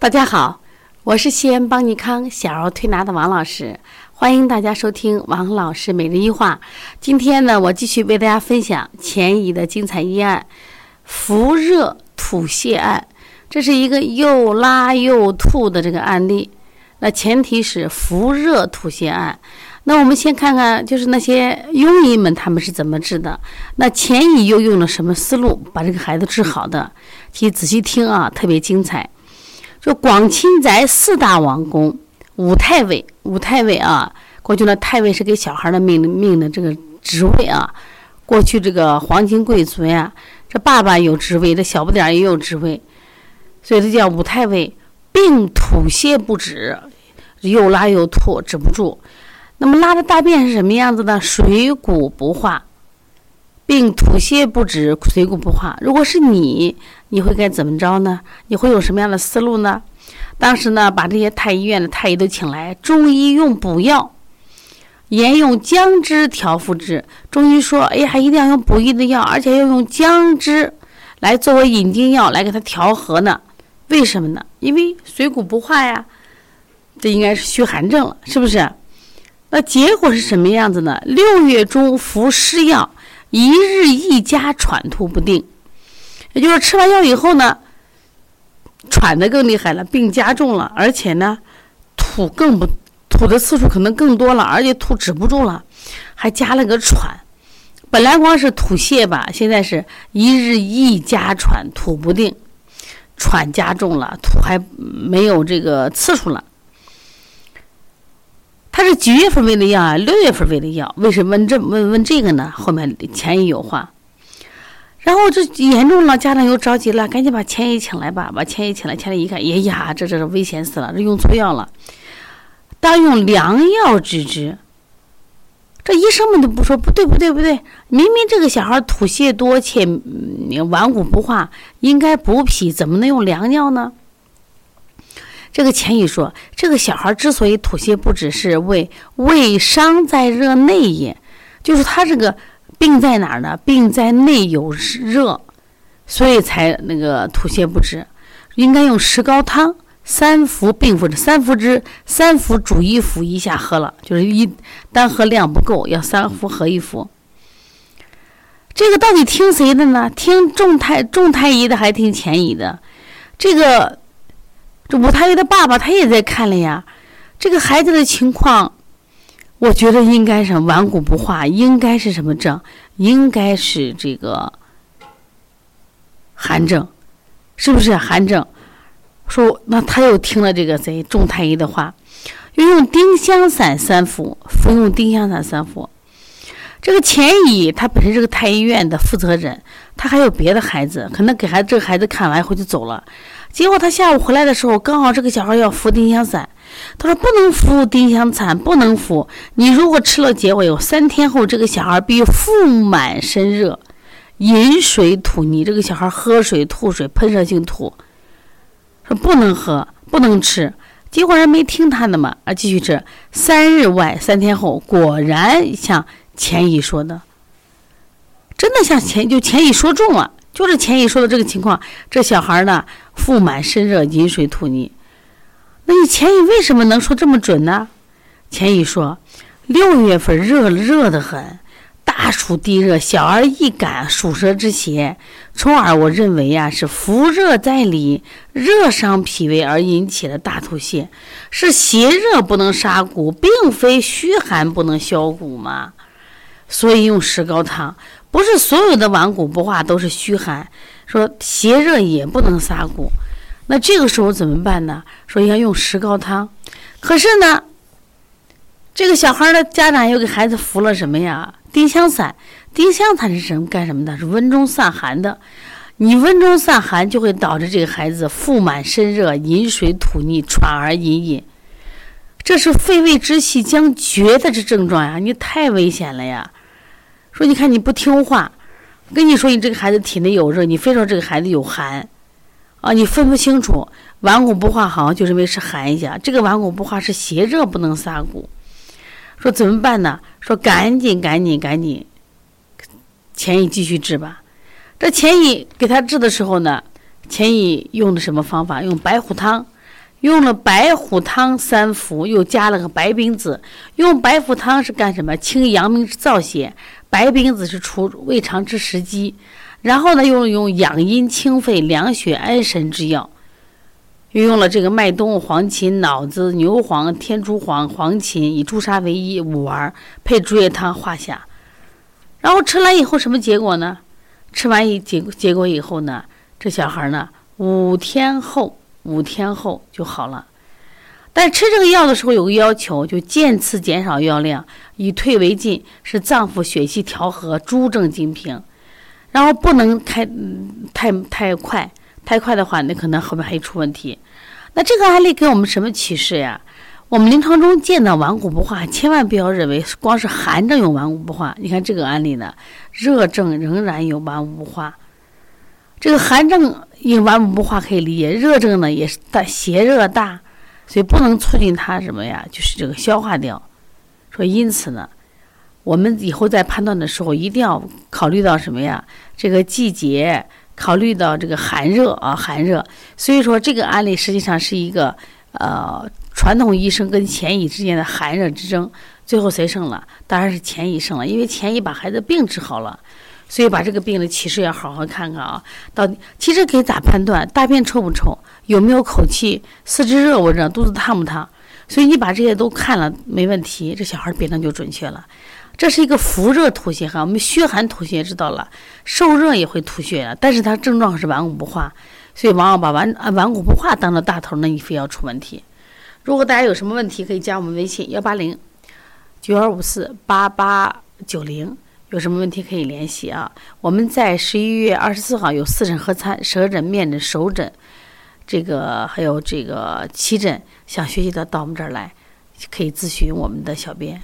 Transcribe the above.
大家好，我是西安邦尼康小儿推拿的王老师，欢迎大家收听王老师每日一话。今天呢，我继续为大家分享前移的精彩医案——伏热吐泻案。这是一个又拉又吐的这个案例。那前提是伏热吐泻案。那我们先看看，就是那些庸医们他们是怎么治的。那前移又用了什么思路把这个孩子治好的？请仔细听啊，特别精彩。就广钦宅四大王公，武太尉，武太尉啊，过去呢，太尉是给小孩的命命的这个职位啊。过去这个皇亲贵族呀，这爸爸有职位，这小不点儿也有职位，所以这叫武太尉，病吐泻不止，又拉又吐，止不住。那么拉的大便是什么样子呢？水谷不化。并吐泻不止，水谷不化。如果是你，你会该怎么着呢？你会有什么样的思路呢？当时呢，把这些太医院的太医都请来，中医用补药，沿用姜汁调服之。中医说：“哎呀，一定要用补益的药，而且要用姜汁来作为引经药来给它调和呢。为什么呢？因为水谷不化呀，这应该是虚寒症了，是不是？那结果是什么样子呢？六月中服湿药。”一日一加喘吐不定，也就是吃完药以后呢，喘的更厉害了，病加重了，而且呢，吐更不吐的次数可能更多了，而且吐止不住了，还加了个喘。本来光是吐泻吧，现在是一日一加喘吐不定，喘加重了，吐还没有这个次数了。他是几月份喂的药啊？六月份喂的药，为什么问这问问这个呢？后面前医有话，然后这严重了，家长又着急了，赶紧把前医请来吧，把前医请来，前医一看，哎呀，这这是危险死了，这用错药了，当用良药治之。这医生们都不说不对不对不对，明明这个小孩吐泻多且顽固不化，应该补脾，怎么能用良药呢？这个钱乙说：“这个小孩之所以吐泻不止，是胃胃伤在热内也，就是他这个病在哪儿呢？病在内有热，所以才那个吐泻不止。应该用石膏汤三服并服，三服之三服煮一服一下喝了，就是一单喝量不够，要三服合一服。这个到底听谁的呢？听众太众太医的，还听钱乙的？这个。”这武太医的爸爸他也在看了呀，这个孩子的情况，我觉得应该是顽固不化，应该是什么症？应该是这个寒症，是不是寒症？说那他又听了这个谁众太医的话，又用丁香散三服，服用丁香散三服。这个钱乙他本身是个太医院的负责人，他还有别的孩子，可能给孩子这个孩子看完以后就走了。结果他下午回来的时候，刚好这个小孩要服丁香散，他说不能服丁香散，不能服。你如果吃了结果有三天后，这个小孩必腹满身热，饮水吐你。这个小孩喝水吐水，喷射性吐，说不能喝，不能吃。结果人没听他的嘛，啊，继续吃。三日外，三天后，果然像钱乙说的，真的像钱就钱乙说中了。就是钱乙说的这个情况，这小孩呢腹满身热，饮水吐逆。那你钱乙为什么能说这么准呢？钱乙说，六月份热热得很，大暑地热，小儿易感暑热之邪，从而我认为呀是伏热在里，热伤脾胃而引起的大吐泻，是邪热不能杀骨，并非虚寒不能消骨嘛。所以用石膏汤。不是所有的顽固不化都是虚寒，说邪热也不能撒骨，那这个时候怎么办呢？说要用石膏汤，可是呢，这个小孩的家长又给孩子服了什么呀？丁香散，丁香它是什么干什么的？是温中散寒的。你温中散寒就会导致这个孩子腹满身热，饮水吐逆，喘而隐隐，这是肺胃之气将绝的这症状呀！你太危险了呀！说你看你不听话，跟你说你这个孩子体内有热，你非说这个孩子有寒，啊，你分不清楚，顽固不化好像就认为是寒一下，这个顽固不化是邪热不能撒骨。说怎么办呢？说赶紧赶紧赶紧，钱乙继续治吧。这钱乙给他治的时候呢，钱乙用的什么方法？用白虎汤，用了白虎汤三服，又加了个白冰子。用白虎汤是干什么？清阳明之燥邪。白冰子是除胃肠之食积。然后呢，又用养阴清肺、凉血安神之药。又用了这个麦冬、黄芩、脑子、牛黄、天竺黄、黄芩，以朱砂为一，五丸配竹叶汤化下。然后吃完以后什么结果呢？吃完一结结果以后呢，这小孩呢五天后五天后就好了。但吃这个药的时候有个要求，就渐次减少药量，以退为进，使脏腑血气调和，诸症尽平。然后不能开太太快，太快的话，那可能后面还出问题。那这个案例给我们什么启示呀？我们临床中见到顽固不化，千万不要认为光是寒症有顽固不化。你看这个案例呢，热症仍然有顽固不化。这个寒症因顽固不化可以理解，热症呢也是大邪热大，所以不能促进它什么呀？就是这个消化掉。说因此呢，我们以后在判断的时候一定要考虑到什么呀？这个季节，考虑到这个寒热啊，寒热。所以说这个案例实际上是一个呃。传统医生跟钱医之间的寒热之争，最后谁胜了？当然是钱医胜了，因为钱医把孩子病治好了，所以把这个病的启示要好好看看啊。到底其实可以咋判断？大便臭不臭？有没有口气？四肢热不热？肚子烫不烫？所以你把这些都看了，没问题，这小孩辨证就准确了。这是一个伏热吐血哈，我们虚寒吐血知道了，受热也会吐血的，但是它症状是顽固不化，所以往往把顽啊顽固不化当了大头，那你非要出问题。如果大家有什么问题，可以加我们微信幺八零九二五四八八九零，有什么问题可以联系啊。我们在十一月二十四号有四诊合参，舌诊、面诊、手诊，这个还有这个七诊，想学习的到我们这儿来，可以咨询我们的小编。